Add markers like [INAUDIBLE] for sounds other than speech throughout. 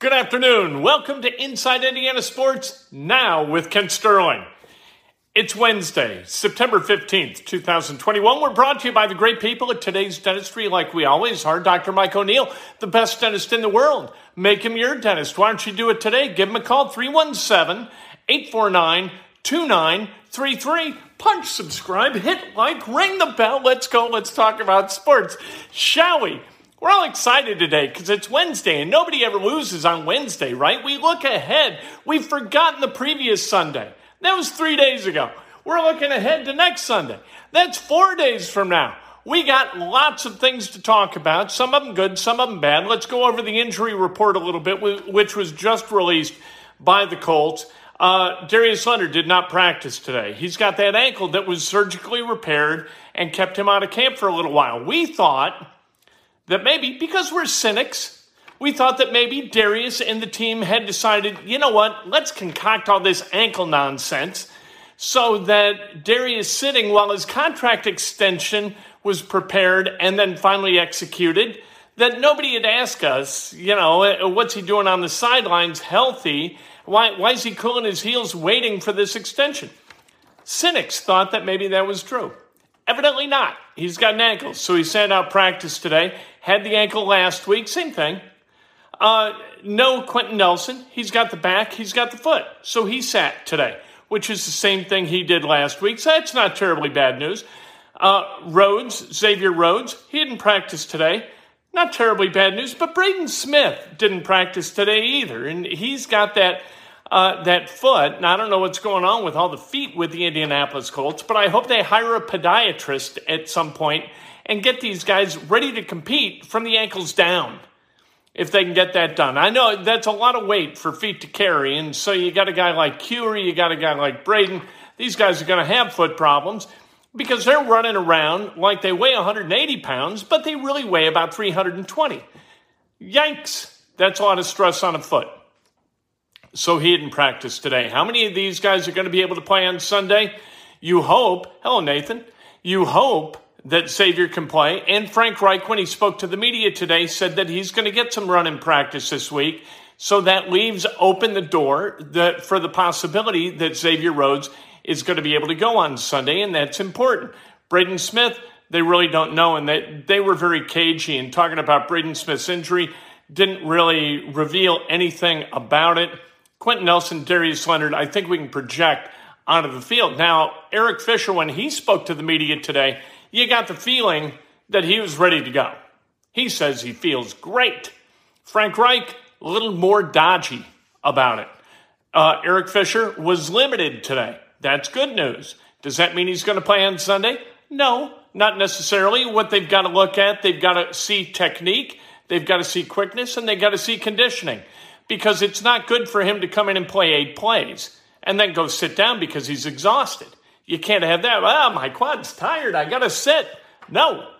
Good afternoon. Welcome to Inside Indiana Sports now with Kent Sterling. It's Wednesday, September 15th, 2021. We're brought to you by the great people at today's dentistry, like we always are. Dr. Mike O'Neill, the best dentist in the world. Make him your dentist. Why don't you do it today? Give him a call 317 849 2933. Punch, subscribe, hit like, ring the bell. Let's go. Let's talk about sports, shall we? We're all excited today because it's Wednesday and nobody ever loses on Wednesday, right? We look ahead. We've forgotten the previous Sunday. That was three days ago. We're looking ahead to next Sunday. That's four days from now. We got lots of things to talk about, some of them good, some of them bad. Let's go over the injury report a little bit, which was just released by the Colts. Uh, Darius Leonard did not practice today. He's got that ankle that was surgically repaired and kept him out of camp for a little while. We thought that maybe, because we're cynics, we thought that maybe Darius and the team had decided, you know what, let's concoct all this ankle nonsense so that Darius sitting while his contract extension was prepared and then finally executed, that nobody had asked us, you know, uh, what's he doing on the sidelines healthy? Why, why is he cooling his heels waiting for this extension? Cynics thought that maybe that was true. Evidently not. He's got an ankle, so he sat out practice today. Had the ankle last week, same thing. Uh, no Quenton Nelson. He's got the back, he's got the foot. So he sat today, which is the same thing he did last week. So that's not terribly bad news. Uh, Rhodes, Xavier Rhodes, he didn't practice today. Not terribly bad news, but Braden Smith didn't practice today either. And he's got that uh, that foot. And I don't know what's going on with all the feet with the Indianapolis Colts, but I hope they hire a podiatrist at some point and get these guys ready to compete from the ankles down if they can get that done. I know that's a lot of weight for feet to carry, and so you got a guy like Curie, you got a guy like Braden. These guys are going to have foot problems because they're running around like they weigh 180 pounds, but they really weigh about 320. Yikes! That's a lot of stress on a foot. So he didn't practice today. How many of these guys are going to be able to play on Sunday? You hope. Hello, Nathan. You hope that Xavier can play. And Frank Reich, when he spoke to the media today, said that he's going to get some running practice this week. So that leaves open the door that, for the possibility that Xavier Rhodes is going to be able to go on Sunday, and that's important. Braden Smith, they really don't know, and they, they were very cagey in talking about Braden Smith's injury, didn't really reveal anything about it. Quenton Nelson, Darius Leonard, I think we can project onto the field. Now, Eric Fisher, when he spoke to the media today, you got the feeling that he was ready to go. He says he feels great. Frank Reich, a little more dodgy about it. Uh, Eric Fisher was limited today. That's good news. Does that mean he's going to play on Sunday? No, not necessarily. What they've got to look at, they've got to see technique, they've got to see quickness, and they've got to see conditioning because it's not good for him to come in and play eight plays and then go sit down because he's exhausted. You can't have that. Oh, my quad's tired. I got to sit. No.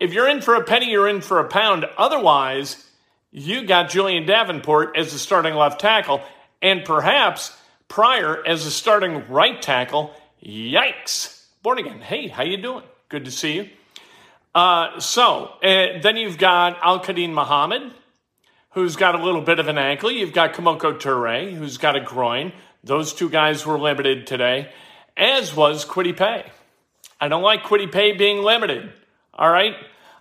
If you're in for a penny, you're in for a pound. Otherwise, you got Julian Davenport as the starting left tackle and perhaps Pryor as the starting right tackle. Yikes. Born again. Hey, how you doing? Good to see you. Uh, so, uh, then you've got Al-Quadin Muhammad, who's got a little bit of an ankle. You've got Kemoko Turay, who's got a groin. Those two guys were limited today, as was Kwity Paye. I don't like Kwity Paye being limited. All right.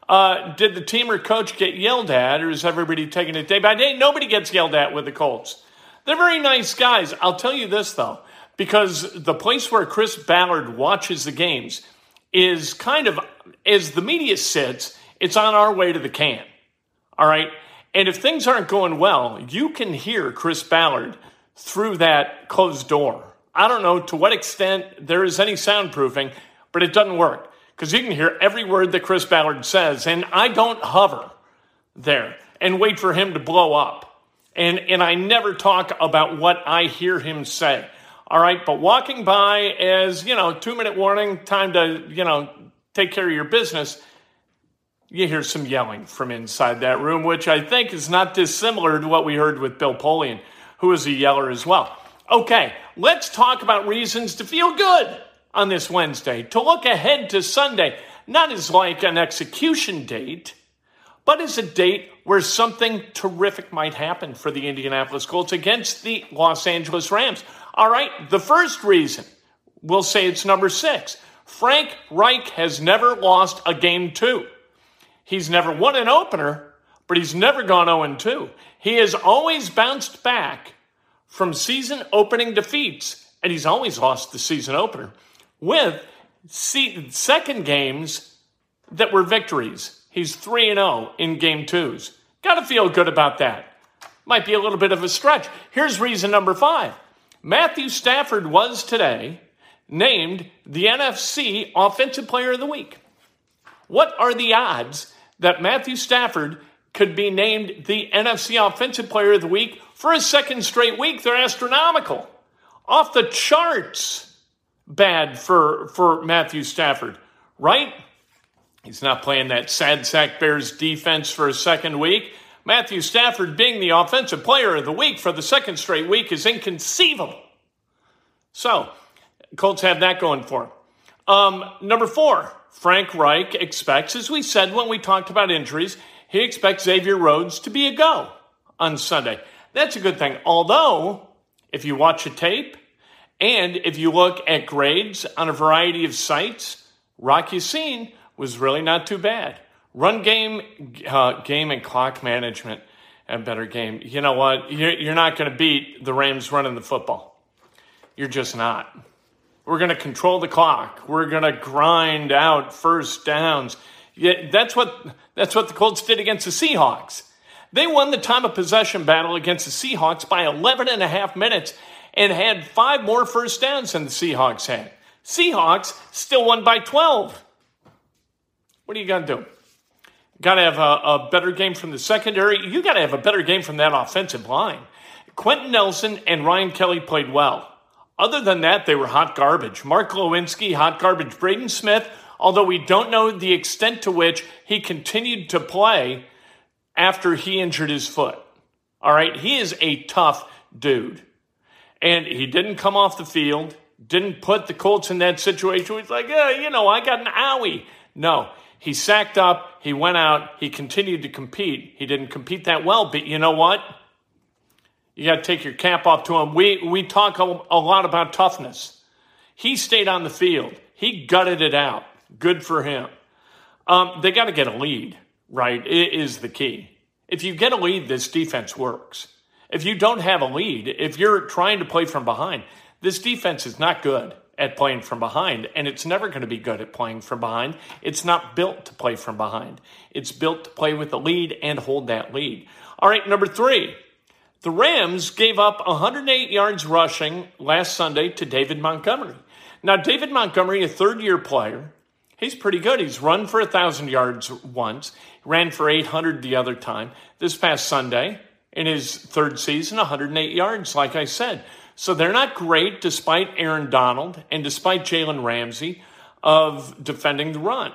Uh, did the team or coach get yelled at, or is everybody taking it day by day? Nobody gets yelled at with the Colts. They're very nice guys. I'll tell you this, though, because the place where Chris Ballard watches the games is kind of, as the media sits, it's on our way to the can. All right. And if things aren't going well, you can hear Chris Ballard through that closed door. I don't know to what extent there is any soundproofing, but it doesn't work because you can hear every word that Chris Ballard says, and I don't hover there. and wait for him to blow up. And, and I never talk about what I hear him say. All right, but walking by as, you know, two minute warning, time to, you know, take care of your business, you hear some yelling from inside that room, which I think is not dissimilar to what we heard with Bill Polian, who is a yeller as well. Okay, let's talk about reasons to feel good on this Wednesday, to look ahead to Sunday, not as like an execution date, but as a date where something terrific might happen for the Indianapolis Colts against the Los Angeles Rams. All right, the first reason, we'll say it's number six. Frank Reich has never lost a game two. He's never won an opener, but he's never gone 0 2. He has always bounced back from season opening defeats, and he's always lost the season opener with second games that were victories. He's 3 0 in game twos. Got to feel good about that. Might be a little bit of a stretch. Here's reason number five Matthew Stafford was today named the NFC Offensive Player of the Week. What are the odds that Matthew Stafford could be named the NFC Offensive Player of the Week for a second straight week? They're astronomical. Off the charts bad for, for Matthew Stafford, right? He's not playing that sad sack Bears defense for a second week. Matthew Stafford being the offensive player of the week for the second straight week is inconceivable. So, Colts have that going for them. Um, number four, Frank Reich expects, as we said when we talked about injuries, he expects Xavier Rhodes to be a go on Sunday. That's a good thing. Although, if you watch a tape and if you look at grades on a variety of sites, Rock Ya-Sin was really not too bad. Run game, uh, game and clock management, a better game. You know what? You're, you're not going to beat the Rams running the football. You're just not. We're going to control the clock. We're going to grind out first downs. Yeah, that's what that's what the Colts did against the Seahawks. They won the time of possession battle against the Seahawks by 11 and a half minutes and had five more first downs than the Seahawks had. Seahawks still won by 12. What are you going to do? Got to have a, a, better game from the secondary. You got to have a better game from that offensive line. Quenton Nelson and Ryan Kelly played well. Other than that, they were hot garbage. Mark Glowinski, hot garbage. Braden Smith, although we don't know the extent to which he continued to play after he injured his foot. All right, he is a tough dude. And he didn't come off the field, didn't put the Colts in that situation. He's like, yeah, you know, I got an owie. No, he sacked up, he went out, he continued to compete. He didn't compete that well, but you know what? You got to take your cap off to him. We, we talk a, a lot about toughness. He stayed on the field, he gutted it out. Good for him. Um, they got to get a lead, right? It is the key. If you get a lead, this defense works. If you don't have a lead, if you're trying to play from behind, this defense is not good at playing from behind, and it's never going to be good at playing from behind. It's not built to play from behind. It's built to play with the lead and hold that lead. All right, number three. The Rams gave up 108 yards rushing last Sunday to David Montgomery. Now, David Montgomery, a third year player, he's pretty good. He's run for 1,000 yards once, ran for 800 the other time. This past Sunday, in his third season, 108 yards, like I said. So they're not great, despite Aaron Donald and despite Jalen Ramsey, of defending the run.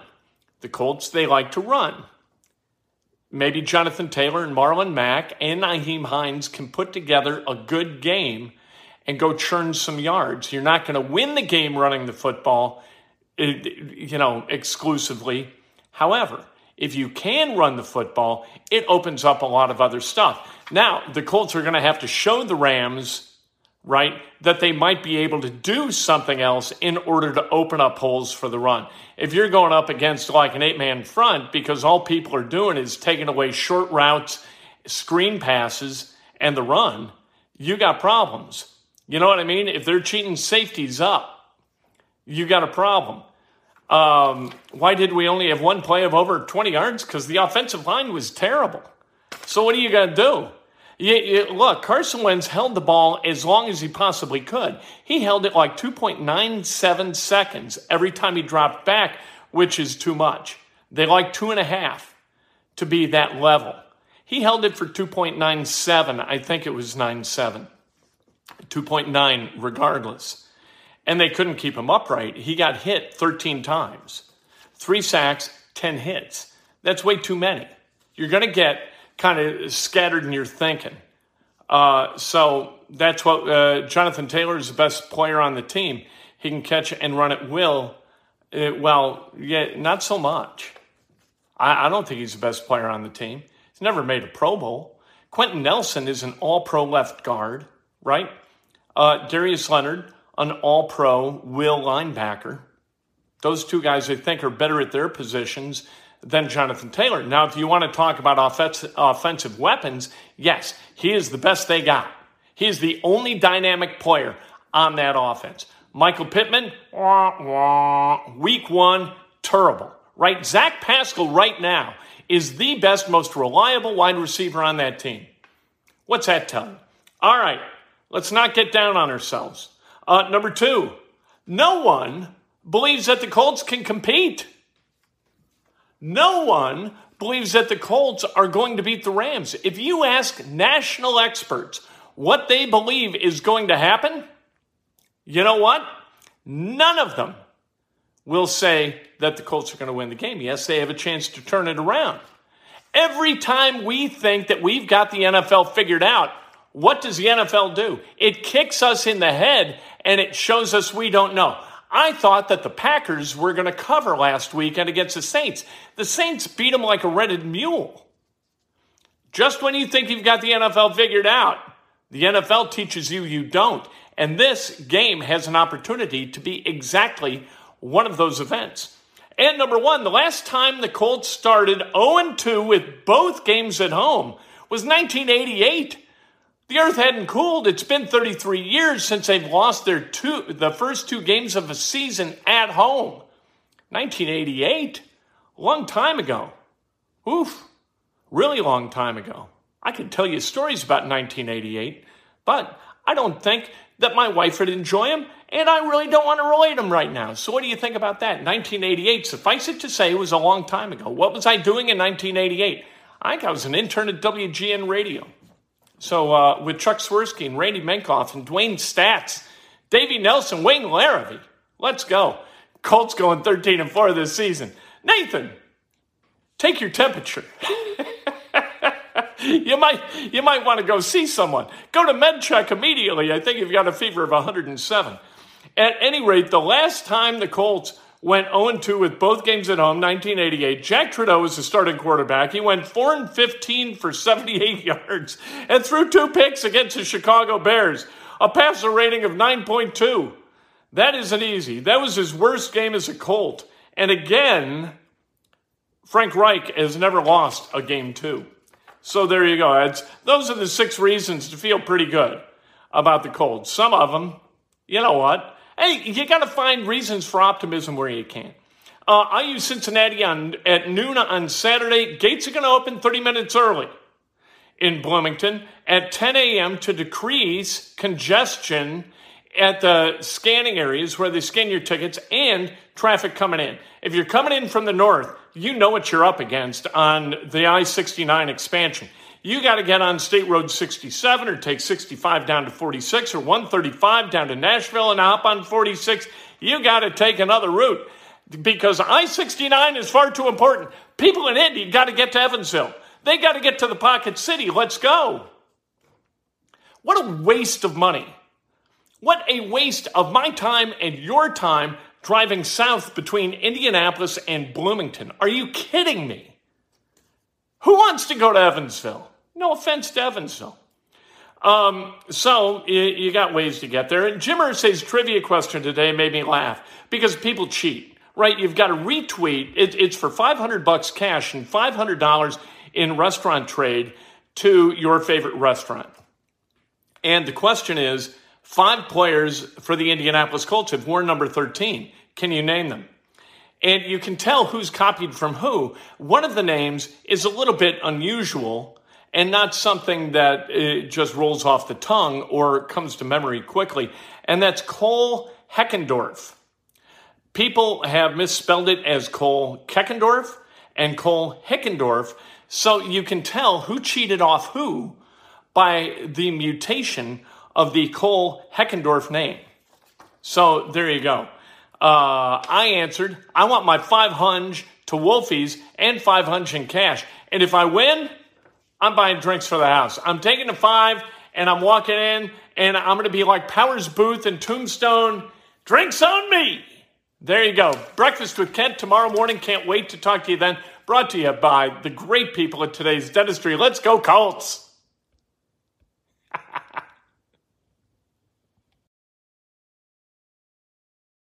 The Colts, they like to run. Maybe Jonathan Taylor and Marlon Mack and Nyheim Hines can put together a good game and go churn some yards. You're not going to win the game running the football, eh, you know, exclusively. However, if you can run the football, it opens up a lot of other stuff. Now, the Colts are going to have to show the Rams right? That they might be able to do something else in order to open up holes for the run. If you're going up against like an eight man front because all people are doing is taking away short routes, screen passes, and the run, you got problems. You know what I mean? If they're cheating safeties up, you got a problem. Um, why did we only have one play of over 20 yards? Because the offensive line was terrible. So what are you going to do? You, you, look, Carson Wentz held the ball as long as he possibly could. He held it like 2.97 seconds every time he dropped back, which is too much. They like two and a half to be that level. He held it for 2.97. I think it was 97. 2.9 regardless. And they couldn't keep him upright. He got hit 13 times. 3 sacks, 10 hits. That's way too many. You're going to get kind of scattered in your thinking. Uh, so that's what uh, Jonathan Taylor is the best player on the team. He can catch and run at will. Uh, well, yeah, not so much. I, I, don't think he's the best player on the team. He's never made a Pro Bowl. Quenton Nelson is an all pro left guard, right? Uh, Darius Leonard, an all pro will linebacker. Those two guys, I think, are better at their positions than Jonathan Taylor. Now, if you want to talk about offensive, weapons, yes, he is the best they got. He is the only dynamic player on that offense. Michael Pittman, wah, wah, week one, terrible, right? Zach Pascal right now is the best, most reliable wide receiver on that team. What's that tell you? All right, let's not get down on ourselves. Uh, number two, no one believes that the Colts can compete. No one believes that the Colts are going to beat the Rams. If you ask national experts what they believe is going to happen, you know what? None of them will say that the Colts are going to win the game. Yes, they have a chance to turn it around. Every time we think that we've got the NFL figured out, what does the NFL do? It kicks us in the head and it shows us we don't know. I thought that the Packers were going to cover last weekend against the Saints. The Saints beat them like a rented mule. Just when you think you've got the NFL figured out, the NFL teaches you you don't. And this game has an opportunity to be exactly one of those events. And number one, the last time the Colts started 0 2 with both games at home was 1988. The earth hadn't cooled. It's been 33 years since they've lost their two, the first two games of a season at home. 1988, a long time ago. Oof, really long time ago. I could tell you stories about 1988, but I don't think that my wife would enjoy them, and I really don't want to relate them right now. So, what do you think about that? 1988, suffice it to say, it was a long time ago. What was I doing in 1988? I think I was an intern at WGN Radio. So uh, with Chuck Swirsky and Randy Minkoff and Dewayne Staats, Davey Nelson, Wayne Larrivee, let's go. Colts going 13 and 4 this season. Nathan, take your temperature. [LAUGHS] you might you might want to go see someone. Go to MedCheck immediately. I think you've got a fever of 107. At any rate, the last time the Colts went 0-2 with both games at home, 1988. Jack Trudeau was the starting quarterback. He went 4 and 15 for 78 [LAUGHS] yards and threw two picks against the Chicago Bears, a passer rating of 9.2. That isn't easy. That was his worst game as a Colt. And again, Frank Reich has never lost a game two. So there you go. It's, those are the six reasons to feel pretty good about the Colts. Some of them, you know what? Hey, you got to find reasons for optimism where you can. Uh, I use Cincinnati on at noon on Saturday. Gates are going to open 30 minutes early in Bloomington at 10 a.m. to decrease congestion at the scanning areas where they scan your tickets and traffic coming in. If you're coming in from the north, you know what you're up against on the I 69 expansion you got to get on State Road 67 or take 65 down to 46 or 135 down to Nashville and hop on 46. You got to take another route because I 69 is far too important. People in Indy got to get to Evansville. They got to get to the Pocket City. Let's go. What a waste of money. What a waste of my time and your time driving south between Indianapolis and Bloomington. Are you kidding me? Who wants to go to Evansville? No offense to Evansville. Um, so you, you, got ways to get there. And Jim Irsay's trivia question today made me laugh because people cheat, right? You've got to retweet. It, it's for 500 bucks cash and $500 in restaurant trade to your favorite restaurant. And the question is, five players for the Indianapolis Colts have worn number 13. Can you name them? And you can tell who's copied from who. One of the names is a little bit unusual and not something that uh, just rolls off the tongue or comes to memory quickly. And that's Cole Heckendorf. People have misspelled it as Cole Keckendorf and Cole Hickendorf. So you can tell who cheated off who by the mutation of the Cole Heckendorf name. So there you go. Uh, I answered, I want my 500 to Wolfies and 500 in cash. And if I win, I'm buying drinks for the house. I'm taking a five and I'm walking in and I'm going to be like Powers Boothe and Tombstone. Drinks on me. There you go. Breakfast with Kent tomorrow morning. Can't wait to talk to you then. Brought to you by the great people at today's dentistry. Let's go, Colts. [LAUGHS]